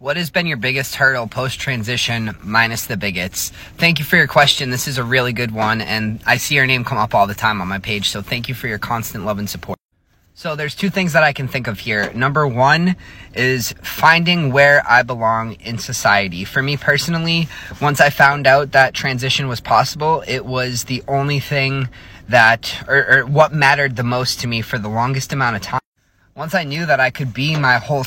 What has been your biggest hurdle post transition minus the bigots? Thank you for your question. This is a really good one, and I see your name come up all the time on my page, so thank you for your constant love and support. So there's two things that I can think of here. Number one is finding where I belong in society. For me personally, once I found out that transition was possible, it was the only thing that, or, or what mattered the most to me for the longest amount of time once I knew that I could be my whole